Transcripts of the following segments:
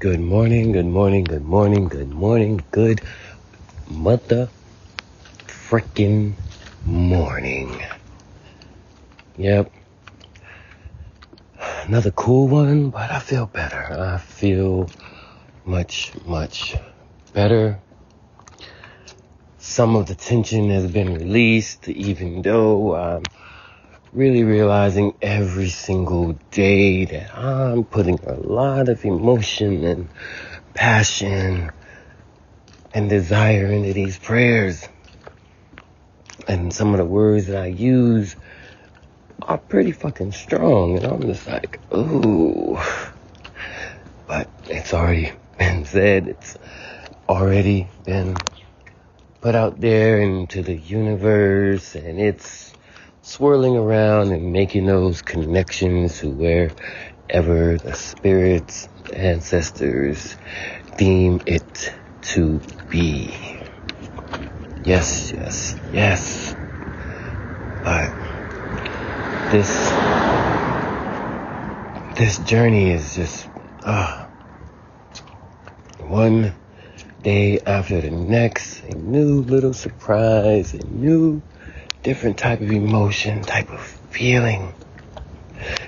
Good morning, good morning, good morning, good morning, good mother freaking morning. Yep. Another cool one, but I feel better. I feel much, much better. Some of the tension has been released, even though I'm really realizing every single day that I'm putting a lot of emotion and passion and desire into these prayers. And some of the words that I use are pretty fucking strong. And I'm just like, ooh. But it's already been said. It's already been put out there into the universe and it's swirling around and making those connections to wherever the spirits, ancestors deem it to be. Yes, yes, yes. But this this journey is just uh, one day after the next, a new little surprise, a new different type of emotion, type of feeling.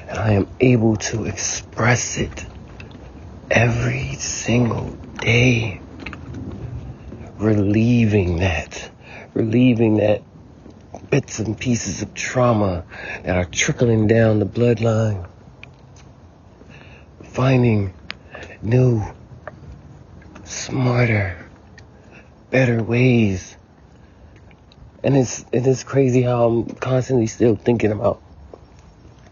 And I am able to express it every single day. Relieving that, relieving that bits and pieces of trauma that are trickling down the bloodline. Finding new, smarter, better ways and it's it is crazy how I'm constantly still thinking about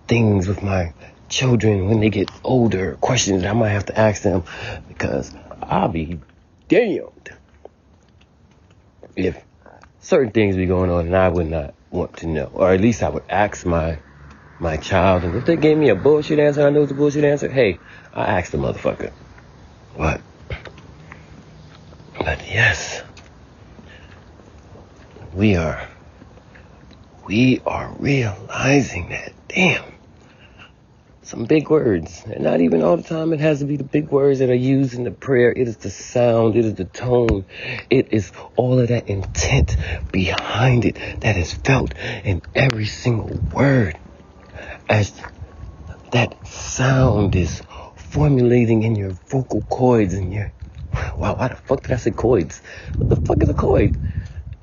things with my children when they get older, questions that I might have to ask them because I'll be damned if certain things be going on and I would not want to know. Or at least I would ask my my child and if they gave me a bullshit answer, I know it's a bullshit answer, hey, I asked the motherfucker. What? But yes we are we are realizing that damn some big words. And not even all the time it has to be the big words that are used in the prayer. It is the sound it is the tone it is all of that intent behind it that is felt in every single word. As that sound is formulating in your vocal cords and your wow why the fuck did i say cords? What the fuck is a cord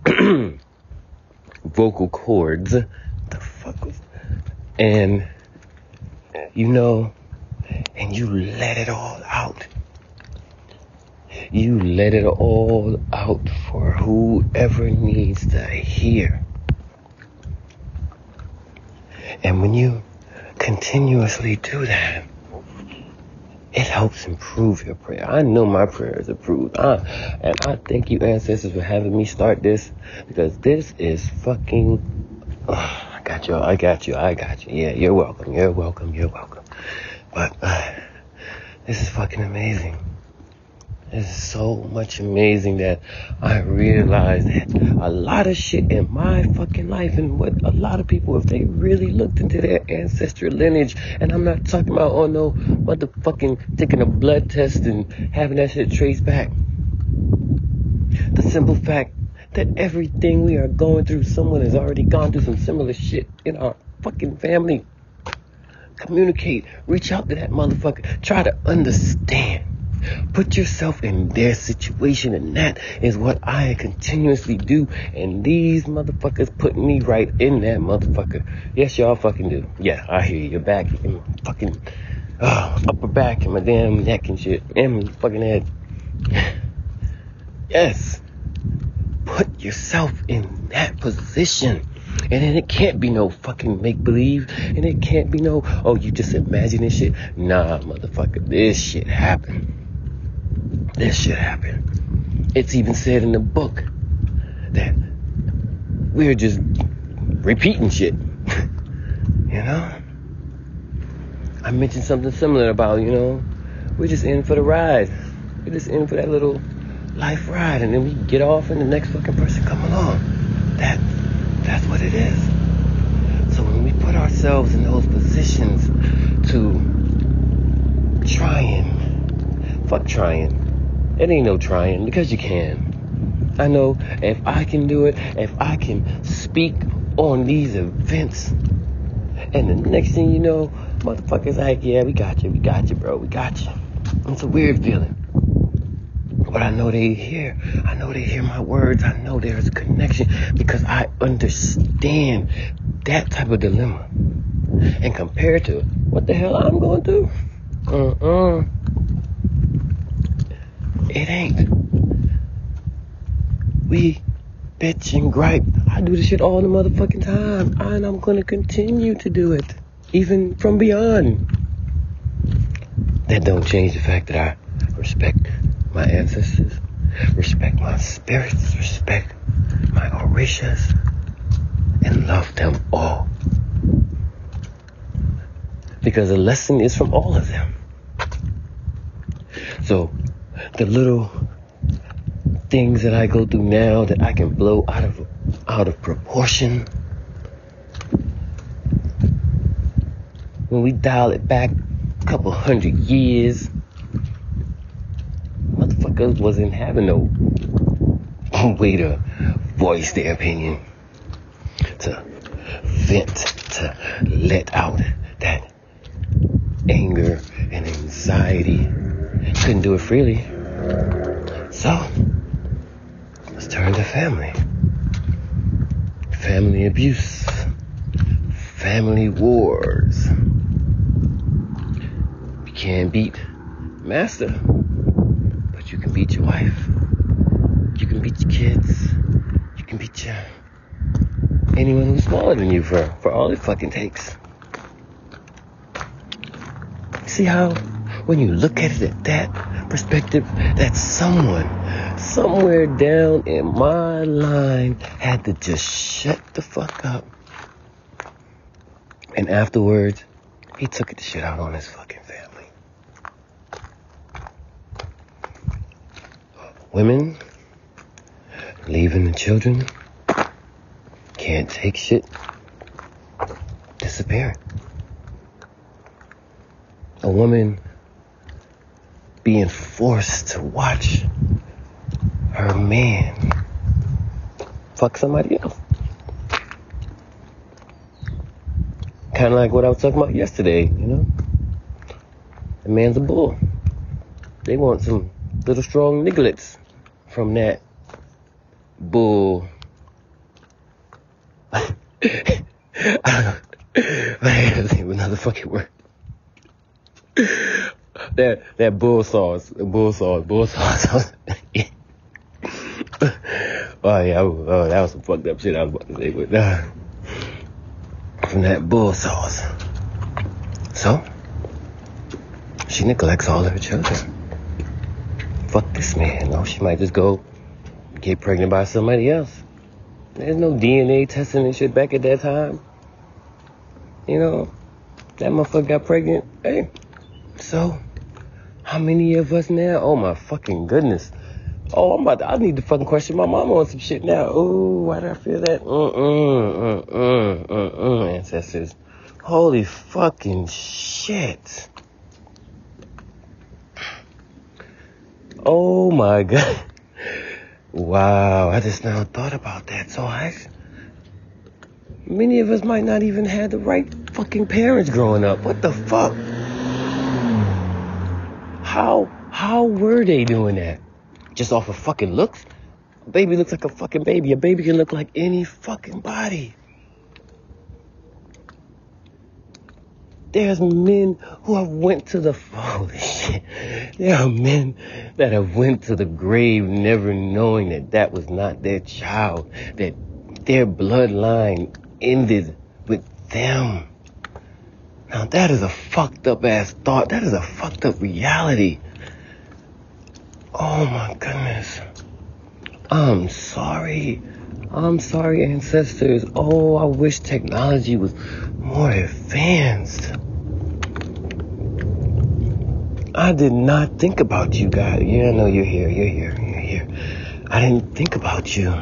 vocal cords. The fuck was, and you know, and you let it all out. You let it all out for whoever needs to hear. And when you continuously do that, it helps improve your prayer. I know my prayer is improved. And I thank you, ancestors, for having me start this because this is fucking. Oh, I got you. I got you. I got you. Yeah, you're welcome. You're welcome. You're welcome. But uh, this is fucking amazing. It's so much amazing that I realized that a lot of shit in my fucking life and what a lot of people, if they really looked into their ancestral lineage, and I'm not talking about, oh no, motherfucking taking a blood test and having that shit traced back. The simple fact that everything we are going through, someone has already gone through some similar shit in our fucking family. Communicate, reach out to that motherfucker, try to understand. Put yourself in their situation, and that is what I continuously do. And these motherfuckers put me right in that motherfucker. Yes, y'all fucking do. Yeah, I hear you. Your back my fucking uh, upper back and my damn neck and shit, and my fucking head. yes, put yourself in that position. And then it can't be no fucking make believe. And it can't be no, oh, you just imagining shit. Nah, motherfucker, this shit happened. This shit happened. It's even said in the book that we're just repeating shit. you know? I mentioned something similar about, you know, we're just in for the ride. We're just in for that little life ride and then we get off and the next fucking person come along. That that's what it is. So when we put ourselves in those positions to try and fuck trying. It ain't no trying because you can. I know if I can do it, if I can speak on these events, and the next thing you know, motherfuckers like, yeah, we got you, we got you, bro, we got you. It's a weird feeling. But I know they hear. I know they hear my words. I know there's a connection because I understand that type of dilemma. And compared to what the hell I'm going through, uh-uh. It ain't. We bitch and gripe. I do this shit all the motherfucking time. And I'm gonna continue to do it. Even from beyond. That don't change the fact that I respect my ancestors, respect my spirits, respect my orishas, and love them all. Because the lesson is from all of them. So, the little things that I go through now that I can blow out of out of proportion. When we dial it back a couple hundred years, motherfuckers wasn't having no way to voice their opinion, to vent, to let out that anger and anxiety. Couldn't do it freely. So, let's turn to family. Family abuse. Family wars. You can't beat master but you can beat your wife. You can beat your kids. You can beat your anyone who's smaller than you for, for all it fucking takes. See how when you look at it at that perspective, that someone somewhere down in my line had to just shut the fuck up. And afterwards, he took it the shit out on his fucking family. women, leaving the children, can't take shit, disappearing. A woman being forced to watch her man fuck somebody else. Kind of like what I was talking about yesterday, you know? The man's a bull. They want some little strong nigglets from that bull. I don't know. I can't think of another fucking word. That that bull sauce, bull sauce, bull sauce. oh yeah, oh that was some fucked up shit I was about to say, but uh, from that bull sauce. So she neglects all of her children fuck this man. No, she might just go get pregnant by somebody else. There's no DNA testing and shit back at that time. You know, that motherfucker got pregnant. Hey, so how many of us now? Oh my fucking goodness. Oh, I'm about to, I need to fucking question my mama on some shit now. Oh, why did I feel that? Mm-mm, mm-mm, mm-mm, ancestors. Holy fucking shit. Oh my god. Wow, I just now thought about that. So I many of us might not even have the right fucking parents growing up. What the fuck? How how were they doing that? Just off of fucking looks? A baby looks like a fucking baby. A baby can look like any fucking body. There's men who have went to the holy shit. There are men that have went to the grave never knowing that that was not their child, that their bloodline ended with them. Now that is a fucked up ass thought. That is a fucked up reality. Oh my goodness. I'm sorry. I'm sorry, ancestors. Oh, I wish technology was more advanced. I did not think about you guys. Yeah, I know you're here. You're here. You're here. I didn't think about you.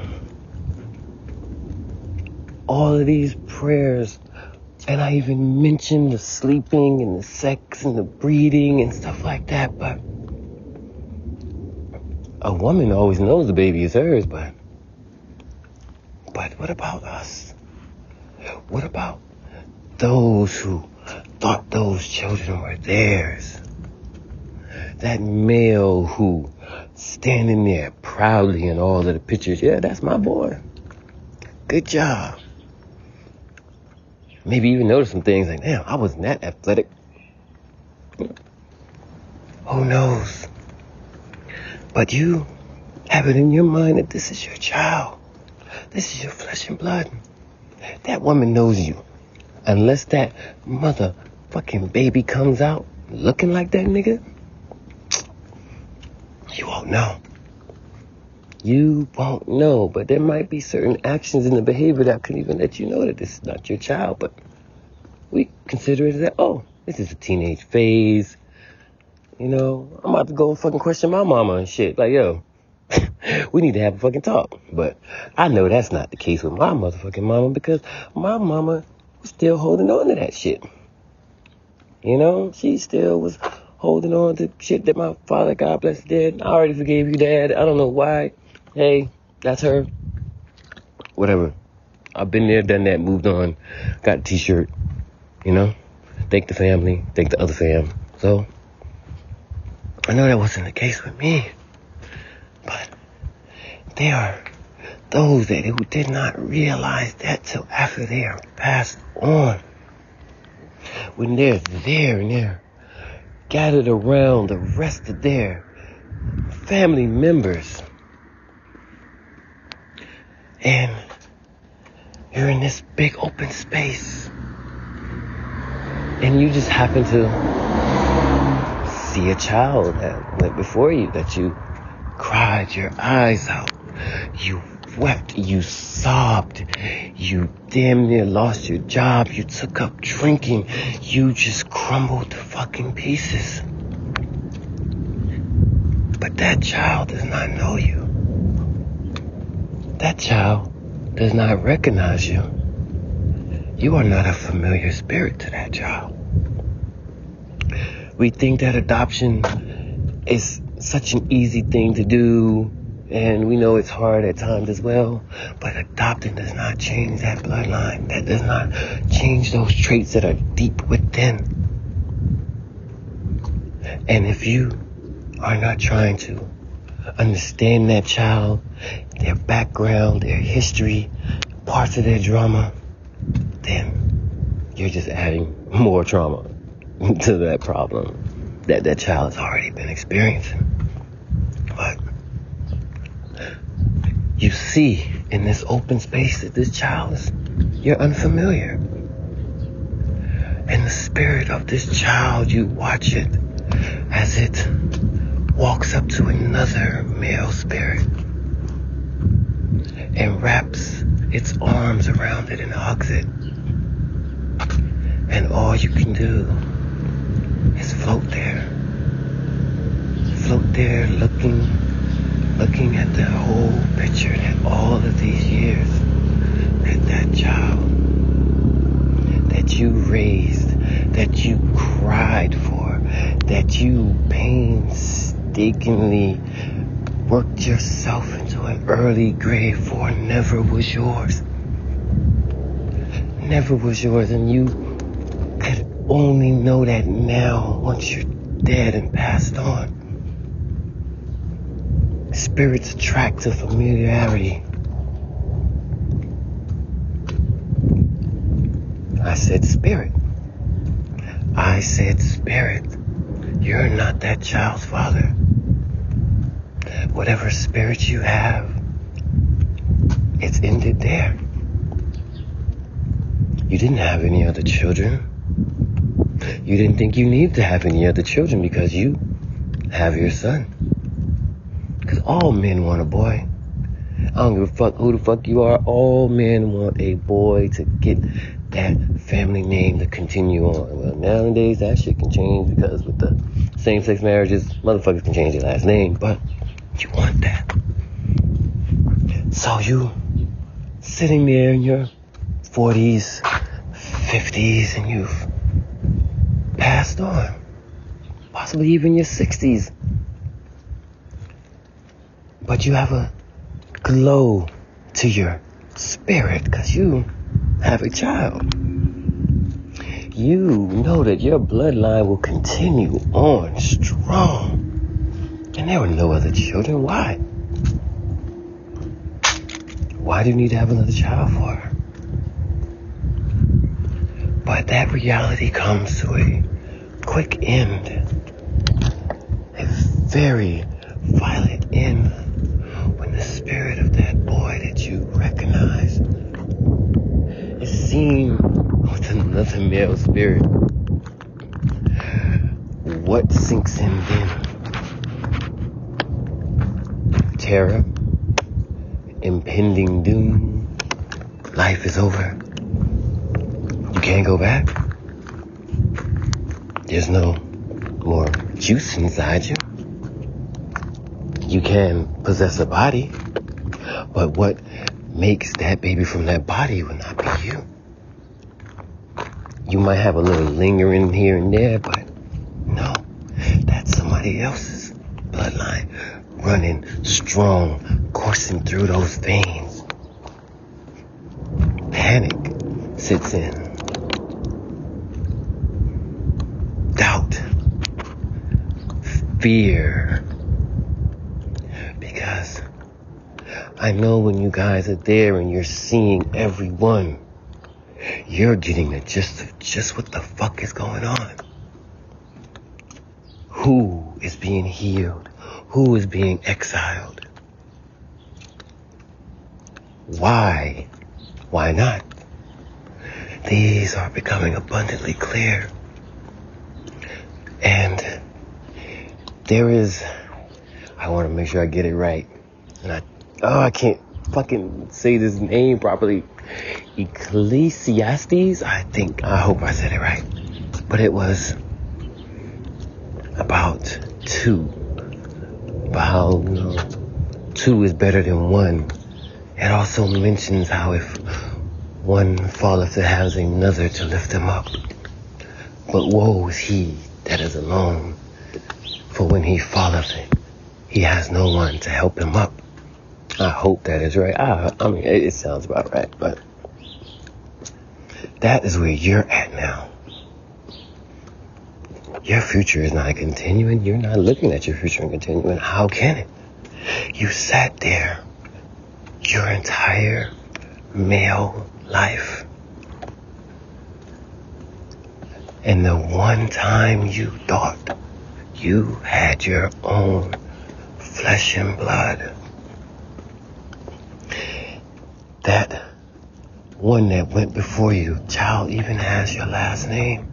All of these prayers, and I even mentioned the sleeping and the sex and the breeding and stuff like that, but a woman always knows the baby is hers, but but what about us? What about those who thought those children were theirs? That male who standing there proudly in all of the pictures, yeah, that's my boy. Good job. Maybe even notice some things like, damn, I wasn't that athletic. Who knows? But you have it in your mind that this is your child. This is your flesh and blood. That woman knows you. Unless that motherfucking baby comes out looking like that nigga, you won't know. You won't know, but there might be certain actions in the behavior that could even let you know that this is not your child, but we consider it that, oh, this is a teenage phase. You know, I'm about to go fucking question my mama and shit. Like, yo, we need to have a fucking talk. But I know that's not the case with my motherfucking mama because my mama was still holding on to that shit. You know, she still was holding on to shit that my father, God bless, did. I already forgave you, Dad. I don't know why. Hey, that's her. Whatever. I've been there, done that, moved on, got a t-shirt, you know? Thank the family, thank the other fam. So, I know that wasn't the case with me. But there are those that who did not realize that till after they are passed on. When they're there and they're gathered around the rest of their family members. And you're in this big open space. And you just happen to see a child that went before you that you cried your eyes out. You wept. You sobbed. You damn near lost your job. You took up drinking. You just crumbled to fucking pieces. But that child does not know you. That child does not recognize you. You are not a familiar spirit to that child. We think that adoption is such an easy thing to do, and we know it's hard at times as well. But adopting does not change that bloodline. That does not change those traits that are deep within. And if you are not trying to understand that child, their background, their history, parts of their drama, then you're just adding more trauma to that problem that that child has already been experiencing. But you see in this open space that this child is, you're unfamiliar. And the spirit of this child, you watch it as it walks up to another male spirit and wraps its arms around it and hugs it. And all you can do is float there. Float there looking, looking at the whole picture that all of these years that that child that you raised, that you cried for, that you painstakingly worked yourself into an early grave for never was yours. Never was yours, and you could only know that now once you're dead and passed on. Spirits attract to familiarity. I said spirit. I said spirit. You're not that child's father. Whatever spirit you have, it's ended there. You didn't have any other children. You didn't think you need to have any other children because you have your son. Because all men want a boy. I don't give a fuck who the fuck you are. All men want a boy to get that family name to continue on. Well, nowadays that shit can change because with the same sex marriages, motherfuckers can change their last name, but you want that. So you sitting there in your 40s, 50s, and you've passed on. Possibly even your 60s. but you have a glow to your spirit because you have a child. You know that your bloodline will continue on strong. And there were no other children. Why? Why do you need to have another child for? But that reality comes to a quick end. A very violent end when the spirit of that boy that you recognize is seen with another male spirit. What sinks in then? Terror, impending doom, life is over. You can't go back. There's no more juice inside you. You can possess a body, but what makes that baby from that body will not be you. You might have a little lingering here and there, but no, that's somebody else's bloodline running strong, coursing through those veins. Panic sits in. Doubt. Fear. Because I know when you guys are there and you're seeing everyone, you're getting the gist of just what the fuck is going on. Who is being healed? Who is being exiled? Why? Why not? These are becoming abundantly clear. And there is, I want to make sure I get it right. And I, oh, I can't fucking say this name properly. Ecclesiastes, I think, I hope I said it right. But it was about two. About how, you know, two is better than one. It also mentions how if one falleth, it has another to lift him up. But woe is he that is alone. For when he falleth, he has no one to help him up. I hope that is right. I, I mean, it, it sounds about right, but that is where you're at now. Your future is not continuing. You're not looking at your future and continuing. How can it? You sat there your entire male life. And the one time you thought you had your own flesh and blood, that one that went before you, child, even has your last name.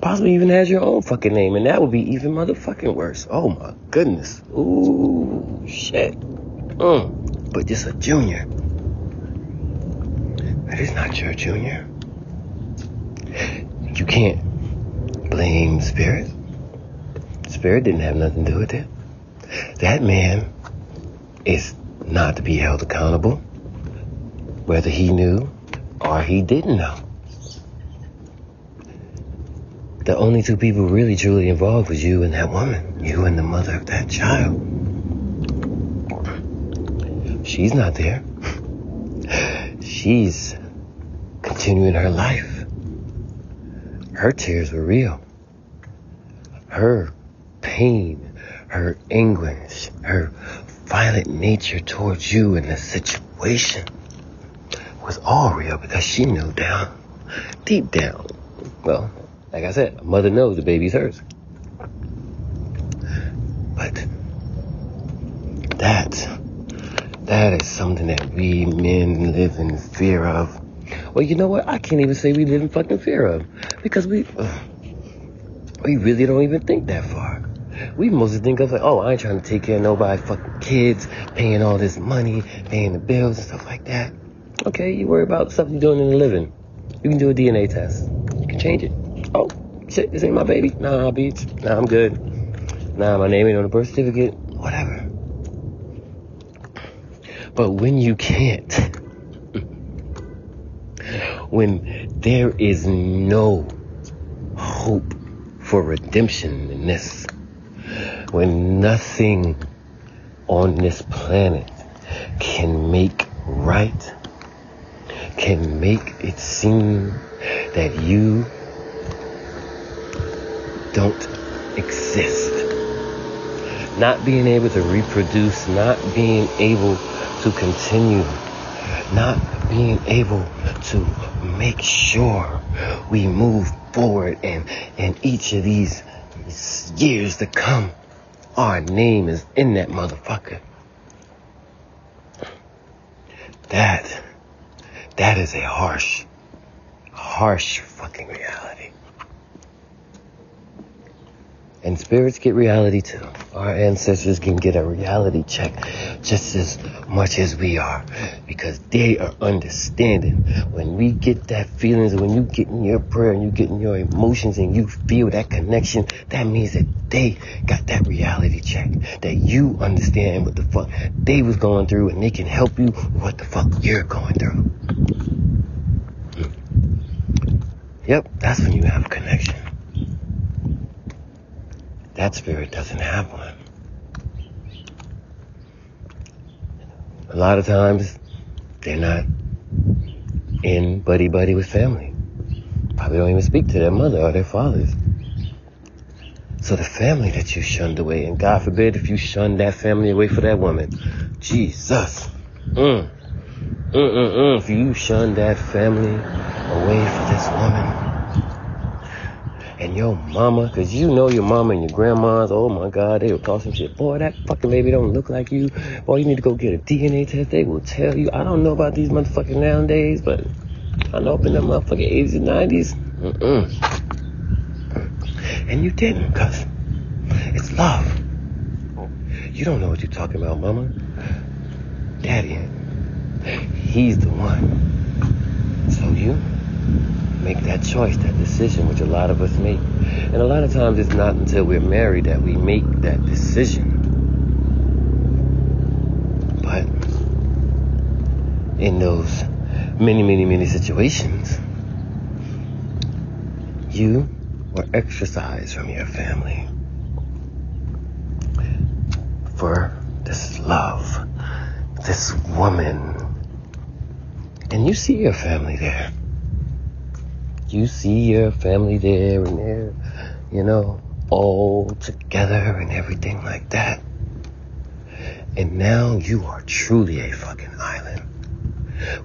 Possibly even has your own fucking name, and that would be even motherfucking worse. Oh my goodness. Ooh, shit. Mm. But just a junior. That is not your junior. You can't blame Spirit. Spirit didn't have nothing to do with it. That man is not to be held accountable, whether he knew or he didn't know. The only two people really truly involved was you and that woman, you and the mother of that child. She's not there. She's continuing her life. Her tears were real. Her pain, her anguish, her violent nature towards you and the situation was all real because she knew down, deep down. Well, like I said, a mother knows the baby's hers. But that, that is something that we men live in fear of. Well, you know what? I can't even say we live in fucking fear of because we, we really don't even think that far. We mostly think of like, oh, I ain't trying to take care of nobody, fucking kids, paying all this money, paying the bills and stuff like that. Okay, you worry about stuff you're doing in the living. You can do a DNA test. You can change it. Oh, shit, this ain't my baby. Nah, bitch. Nah, I'm good. Nah, my name ain't on the birth certificate. Whatever. But when you can't, when there is no hope for redemption in this, when nothing on this planet can make right, can make it seem that you don't exist. Not being able to reproduce, not being able to continue, not being able to make sure we move forward and in each of these years to come, our name is in that motherfucker. That, that is a harsh, harsh fucking reality. And spirits get reality too. Our ancestors can get a reality check just as much as we are because they are understanding. When we get that feelings, when you get in your prayer and you get in your emotions and you feel that connection, that means that they got that reality check. That you understand what the fuck they was going through and they can help you what the fuck you're going through. Yep, that's when you have a connection. That spirit doesn't have one. A lot of times, they're not in buddy buddy with family. Probably don't even speak to their mother or their fathers. So the family that you shunned away, and God forbid if you shunned that family away for that woman, Jesus. Mm. Mm-mm-mm. If you shunned that family away for this woman, and your mama, cause you know your mama and your grandmas, oh my god, they will call some shit. Boy, that fucking baby don't look like you. Boy, you need to go get a DNA test. They will tell you. I don't know about these motherfuckers nowadays, but I know up in the motherfucking 80s and 90s. Mm-mm. And you didn't, cause it's love. You don't know what you're talking about, mama. Daddy, he's the one. So you make that choice, that decision, which a lot of us make. And a lot of times it's not until we're married that we make that decision. But in those many, many, many situations, you were exercised from your family for this love, this woman. And you see your family there you see your family there and they're, you know, all together and everything like that. And now you are truly a fucking island.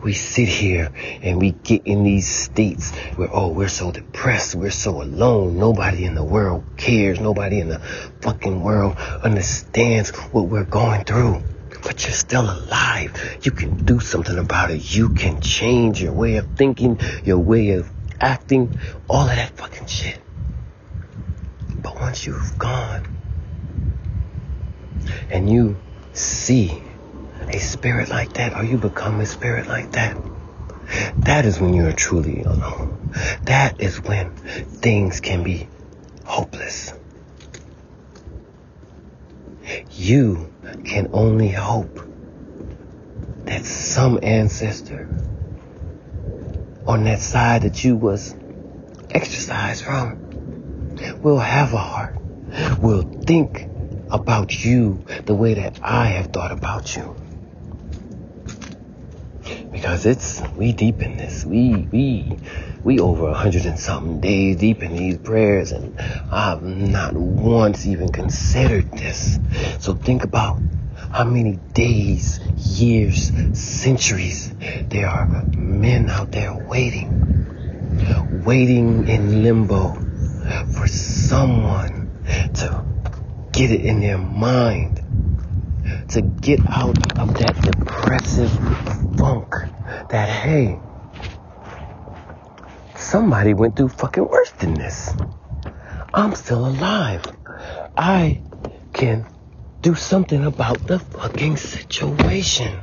We sit here and we get in these states where, oh, we're so depressed. We're so alone. Nobody in the world cares. Nobody in the fucking world understands what we're going through. But you're still alive. You can do something about it. You can change your way of thinking, your way of acting, all of that fucking shit. But once you've gone and you see a spirit like that, or you become a spirit like that, that is when you are truly alone. That is when things can be hopeless. You can only hope that some ancestor on that side that you was exercised from We'll have a heart, We'll think about you the way that I have thought about you. Because it's we deep in this. We we we over a hundred and something days deep in these prayers and I've not once even considered this. So think about how many days, years, centuries there are men out there waiting, waiting in limbo for someone to get it in their mind, to get out of that depressive funk that, hey, somebody went through fucking worse than this. I'm still alive. I can do something about the fucking situation.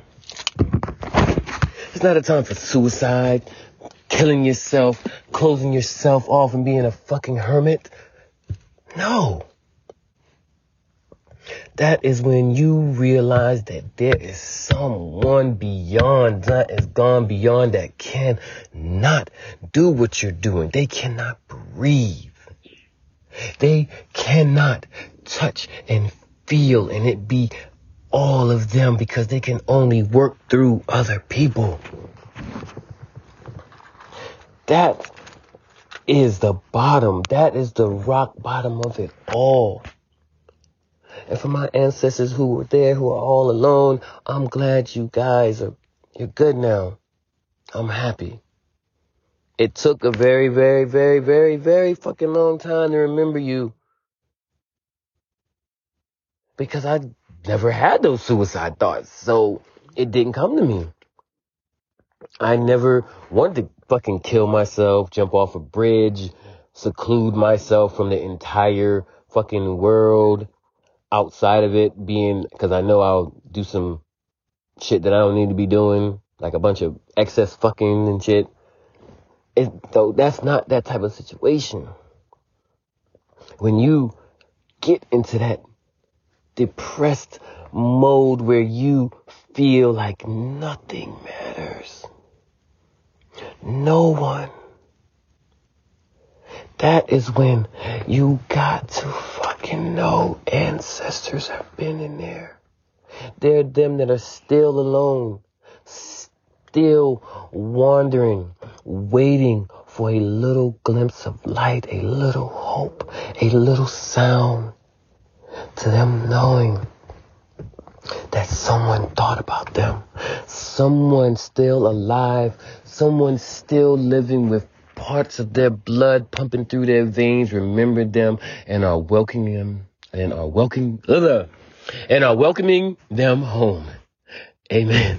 It's not a time for suicide, killing yourself, closing yourself off and being a fucking hermit. No. That is when you realize that there is someone beyond, that is gone beyond that cannot do what you're doing. They cannot breathe. They cannot touch and feel and it be all of them because they can only work through other people. That is the bottom. That is the rock bottom of it all. And for my ancestors who were there, who are all alone, I'm glad you guys are, you're good now. I'm happy. It took a very, very, very, very, very fucking long time to remember you. Because I never had those suicide thoughts. So it didn't come to me. I never wanted to fucking kill myself, jump off a bridge, seclude myself from the entire fucking world outside of it being, cause I know I'll do some shit that I don't need to be doing, like a bunch of excess fucking and shit. It, though that's not that type of situation. When you get into that depressed mode where you feel like nothing matters. No one. That is when you got to fucking know ancestors have been in there. They're them that are still alone, still wandering, waiting for a little glimpse of light, a little hope, a little sound to them knowing that someone thought about them. Someone still alive. Someone still living with parts of their blood pumping through their veins remembered them and are welcoming them and are welcoming and are welcoming them home. Amen.